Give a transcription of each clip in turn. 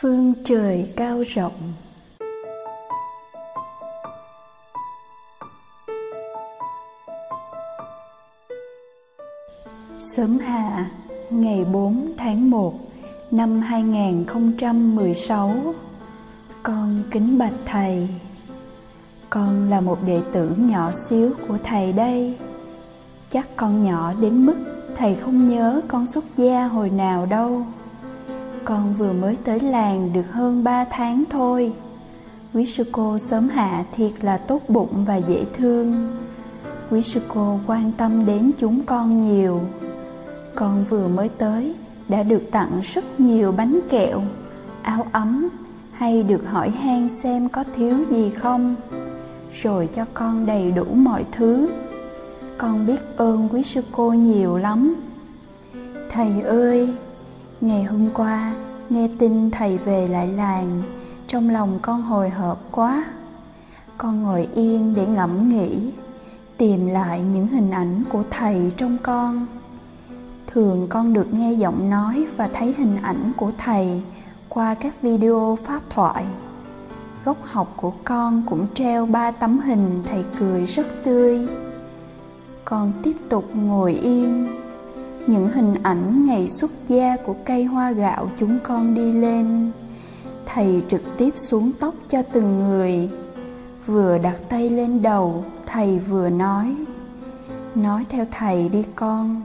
phương trời cao rộng. Sớm hạ ngày 4 tháng 1 năm 2016 Con kính bạch thầy. Con là một đệ tử nhỏ xíu của thầy đây. Chắc con nhỏ đến mức thầy không nhớ con xuất gia hồi nào đâu con vừa mới tới làng được hơn ba tháng thôi. Quý sư cô sớm hạ thiệt là tốt bụng và dễ thương. Quý sư cô quan tâm đến chúng con nhiều. Con vừa mới tới đã được tặng rất nhiều bánh kẹo, áo ấm Hay được hỏi han xem có thiếu gì không? Rồi cho con đầy đủ mọi thứ. Con biết ơn quý sư cô nhiều lắm. Thầy ơi, Ngày hôm qua, nghe tin thầy về lại làng, trong lòng con hồi hộp quá. Con ngồi yên để ngẫm nghĩ, tìm lại những hình ảnh của thầy trong con. Thường con được nghe giọng nói và thấy hình ảnh của thầy qua các video pháp thoại. Góc học của con cũng treo ba tấm hình thầy cười rất tươi. Con tiếp tục ngồi yên những hình ảnh ngày xuất gia của cây hoa gạo chúng con đi lên. Thầy trực tiếp xuống tóc cho từng người. Vừa đặt tay lên đầu, thầy vừa nói nói theo thầy đi con.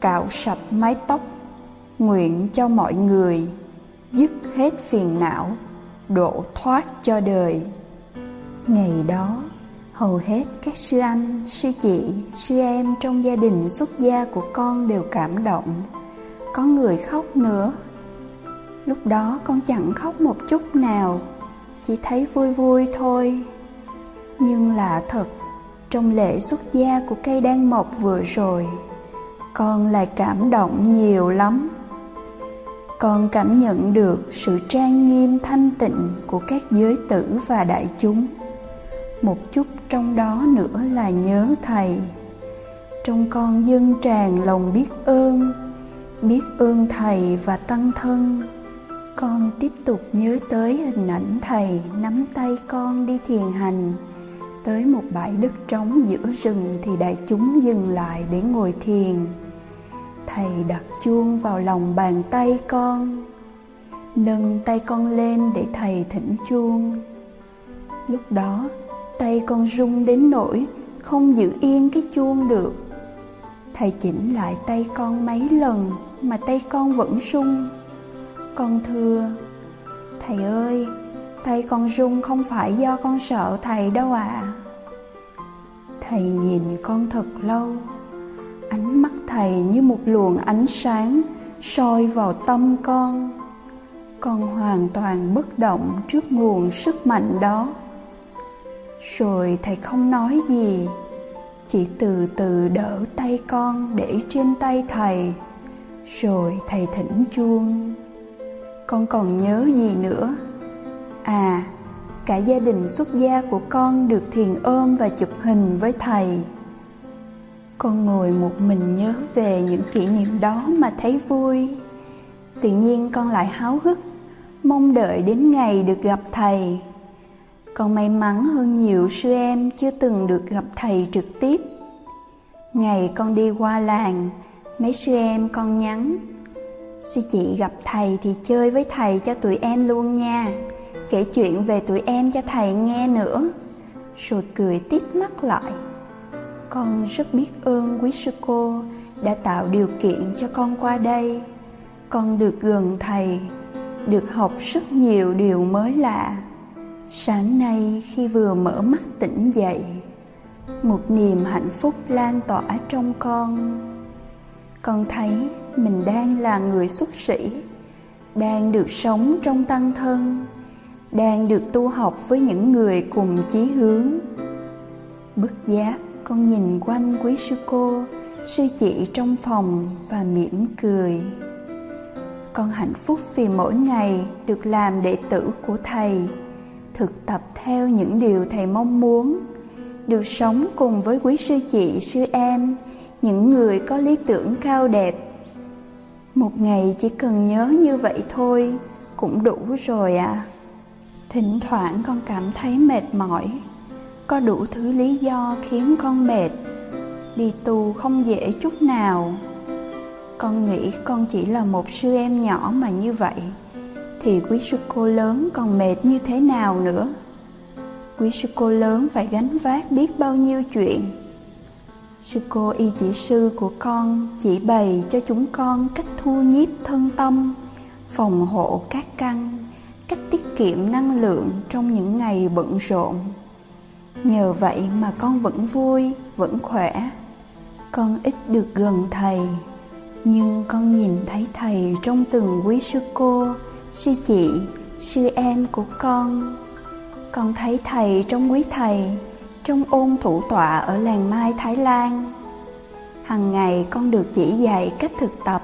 Cạo sạch mái tóc, nguyện cho mọi người, dứt hết phiền não, độ thoát cho đời. Ngày đó hầu hết các sư anh, sư chị, sư em trong gia đình xuất gia của con đều cảm động. Có người khóc nữa. Lúc đó con chẳng khóc một chút nào, chỉ thấy vui vui thôi. Nhưng lạ thật, trong lễ xuất gia của cây đan mộc vừa rồi, con lại cảm động nhiều lắm. Con cảm nhận được sự trang nghiêm thanh tịnh của các giới tử và đại chúng một chút trong đó nữa là nhớ thầy. Trong con dâng tràn lòng biết ơn biết ơn thầy và tăng thân, con tiếp tục nhớ tới hình ảnh thầy nắm tay con đi thiền hành, tới một bãi đất trống giữa rừng thì đại chúng dừng lại để ngồi thiền. Thầy đặt chuông vào lòng bàn tay con, nâng tay con lên để thầy thỉnh chuông. Lúc đó tay con rung đến nỗi không giữ yên cái chuông được. Thầy chỉnh lại tay con mấy lần mà tay con vẫn rung. Con thưa, thầy ơi, tay con rung không phải do con sợ thầy đâu ạ. À. thầy nhìn con thật lâu, ánh mắt thầy như một luồng ánh sáng soi vào tâm con. Con hoàn toàn bất động trước nguồn sức mạnh đó rồi thầy không nói gì. Chỉ từ từ đỡ tay con để trên tay thầy. Rồi thầy thỉnh chuông. Con còn nhớ gì nữa? À cả gia đình xuất gia của con được thiền ôm và chụp hình với thầy. Con ngồi một mình nhớ về những kỷ niệm đó mà thấy vui. Tự nhiên con lại háo hức, mong đợi đến ngày được gặp thầy còn may mắn hơn nhiều sư em chưa từng được gặp thầy trực tiếp. Ngày con đi qua làng, mấy sư em con nhắn, sư chị gặp thầy thì chơi với thầy cho tụi em luôn nha, kể chuyện về tụi em cho thầy nghe nữa. Rồi cười tít mắt lại. Con rất biết ơn quý sư cô đã tạo điều kiện cho con qua đây. Con được gần thầy, được học rất nhiều điều mới lạ sáng nay khi vừa mở mắt tỉnh dậy, một niềm hạnh phúc lan tỏa trong con. Con thấy mình đang là người xuất sĩ, đang được sống trong tăng thân, đang được tu học với những người cùng chí hướng. Bất giác, con nhìn quanh quý sư cô, sư chị trong phòng và mỉm cười. Con hạnh phúc vì mỗi ngày được làm đệ tử của thầy thực tập theo những điều thầy mong muốn. Được sống cùng với quý sư chị, sư em, những người có lý tưởng cao đẹp. Một ngày chỉ cần nhớ như vậy thôi, cũng đủ rồi à. Thỉnh thoảng con cảm thấy mệt mỏi. Có đủ thứ lý do khiến con mệt. Đi tu không dễ chút nào. Con nghĩ con chỉ là một sư em nhỏ mà như vậy thì quý sư cô lớn còn mệt như thế nào nữa? Quý sư cô lớn phải gánh vác biết bao nhiêu chuyện. Sư cô y chỉ sư của con chỉ bày cho chúng con cách thu nhiếp thân tâm, phòng hộ các căn, cách tiết kiệm năng lượng trong những ngày bận rộn. Nhờ vậy mà con vẫn vui, vẫn khỏe. Con ít được gần thầy, nhưng con nhìn thấy thầy trong từng quý sư cô sư chị, sư em của con. Con thấy thầy trong quý thầy, trong ôn thủ tọa ở làng mai, thái lan. Hằng ngày con được chỉ dạy cách thực tập,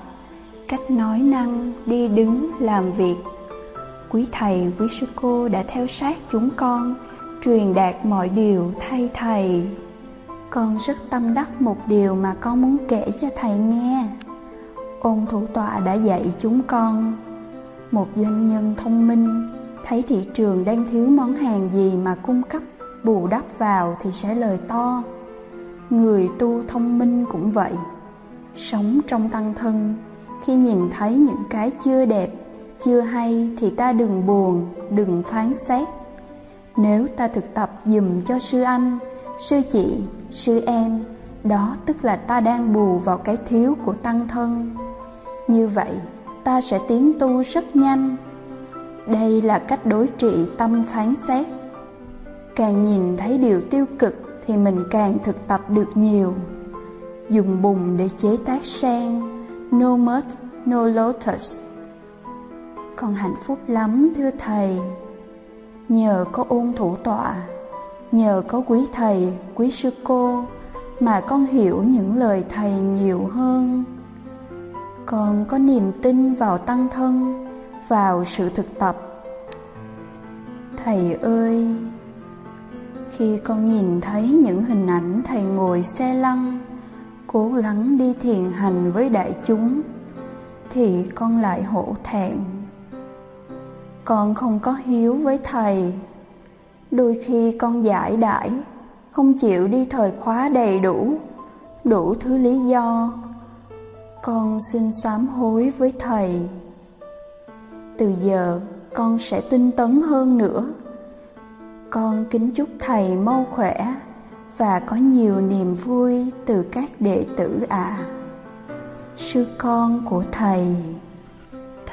cách nói năng, đi đứng, làm việc. Quý thầy, quý sư cô đã theo sát chúng con, truyền đạt mọi điều thay thầy. Con rất tâm đắc một điều mà con muốn kể cho thầy nghe. Ôn thủ tọa đã dạy chúng con một doanh nhân thông minh, thấy thị trường đang thiếu món hàng gì mà cung cấp, bù đắp vào thì sẽ lời to. Người tu thông minh cũng vậy. Sống trong tăng thân, khi nhìn thấy những cái chưa đẹp, chưa hay thì ta đừng buồn, đừng phán xét. Nếu ta thực tập dùm cho sư anh, sư chị, sư em, đó tức là ta đang bù vào cái thiếu của tăng thân. Như vậy ta sẽ tiến tu rất nhanh. Đây là cách đối trị tâm phán xét. Càng nhìn thấy điều tiêu cực thì mình càng thực tập được nhiều. Dùng bùn để chế tác sen, no mud, no lotus. Con hạnh phúc lắm, thưa thầy. Nhờ có ôn thủ tọa, nhờ có quý thầy, quý sư cô mà con hiểu những lời thầy nhiều hơn con có niềm tin vào tăng thân, vào sự thực tập. Thầy ơi, khi con nhìn thấy những hình ảnh thầy ngồi xe lăn, cố gắng đi thiền hành với đại chúng, thì con lại hổ thẹn. Con không có hiếu với thầy. Đôi khi con giải đãi, không chịu đi thời khóa đầy đủ đủ thứ lý do con xin sám hối với thầy. Từ giờ, con sẽ tinh tấn hơn nữa. Con kính chúc thầy mau khỏe và có nhiều niềm vui từ các đệ tử ạ. À. sư con của thầy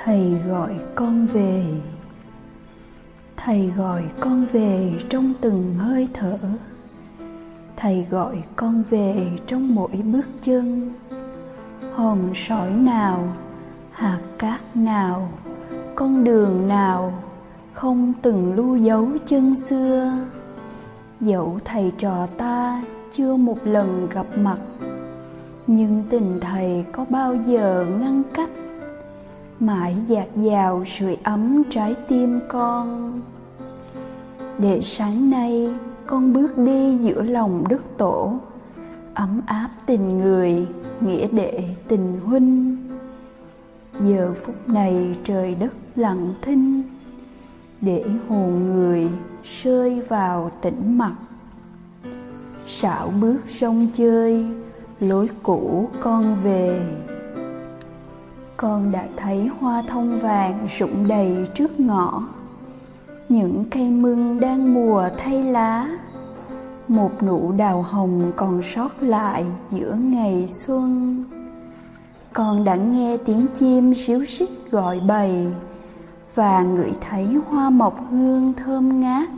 thầy gọi con về. Thầy gọi con về trong từng hơi thở. Thầy gọi con về trong mỗi bước chân hòn sỏi nào, hạt cát nào, con đường nào không từng lưu dấu chân xưa? Dẫu thầy trò ta chưa một lần gặp mặt, nhưng tình thầy có bao giờ ngăn cách? Mãi dạt dào sưởi ấm trái tim con. Để sáng nay con bước đi giữa lòng đức tổ, ấm áp tình người nghĩa đệ tình huynh. Giờ phút này trời đất lặng thinh, để hồn người rơi vào tĩnh mặt xảo bước sông chơi, lối cũ con về. Con đã thấy hoa thông vàng rụng đầy trước ngõ. Những cây mưng đang mùa thay lá một nụ đào hồng còn sót lại giữa ngày xuân. Con đã nghe tiếng chim ríu rít gọi bầy và ngửi thấy hoa mộc hương thơm ngát.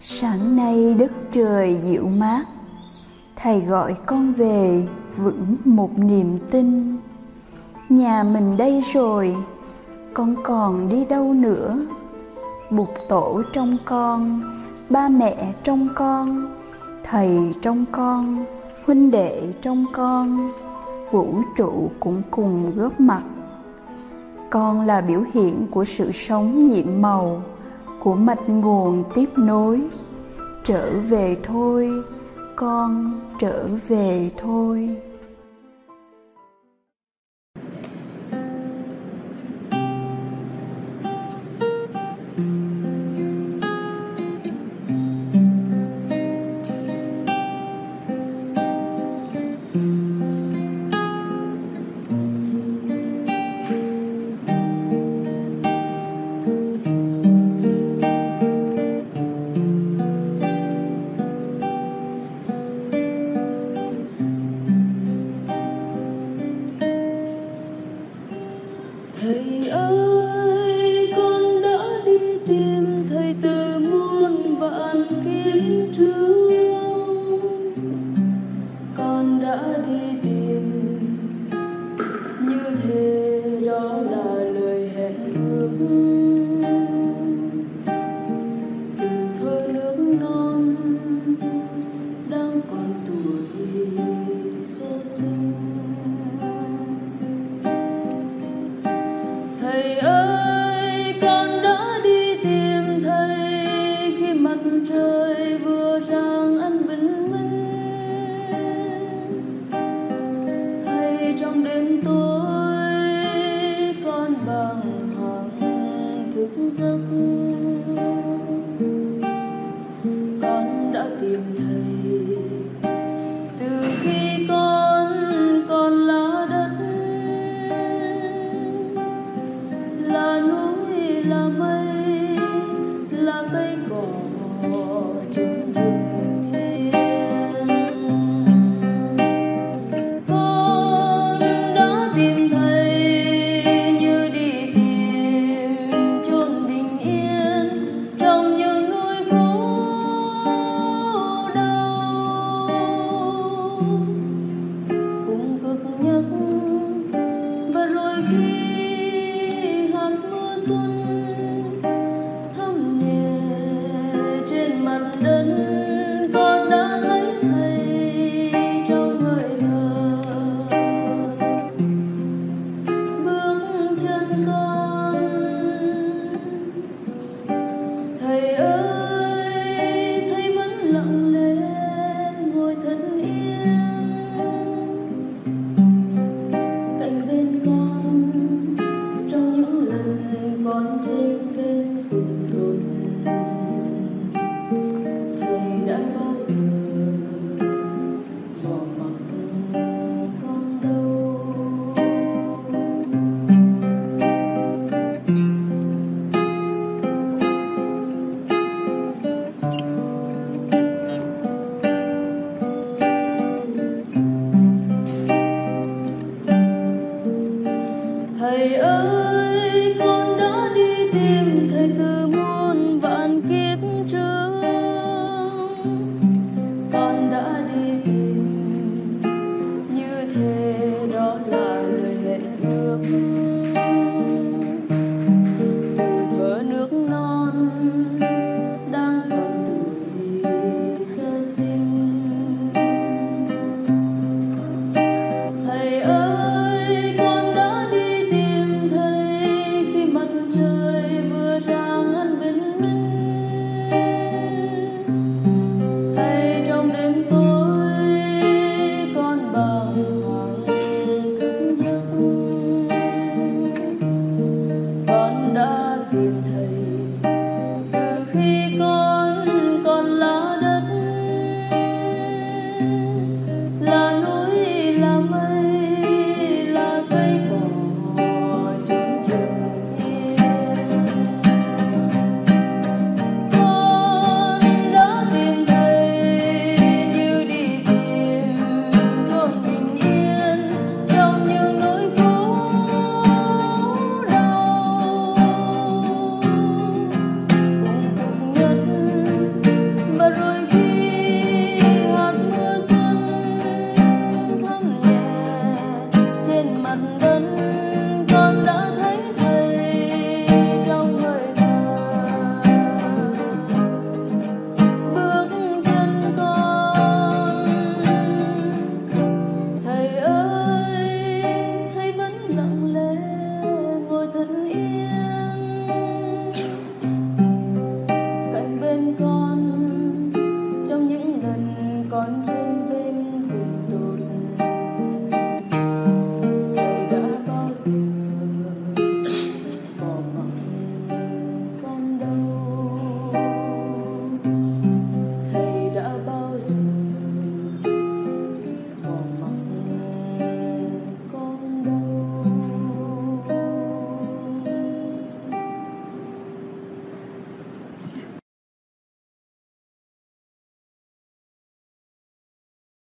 Sáng nay đất trời dịu mát, thầy gọi con về vững một niềm tin. Nhà mình đây rồi, con còn đi đâu nữa? Bục tổ trong con ba mẹ trong con, thầy trong con, huynh đệ trong con, vũ trụ cũng cùng góp mặt. Con là biểu hiện của sự sống nhiệm màu, của mạch nguồn tiếp nối. Trở về thôi, con trở về thôi. we do.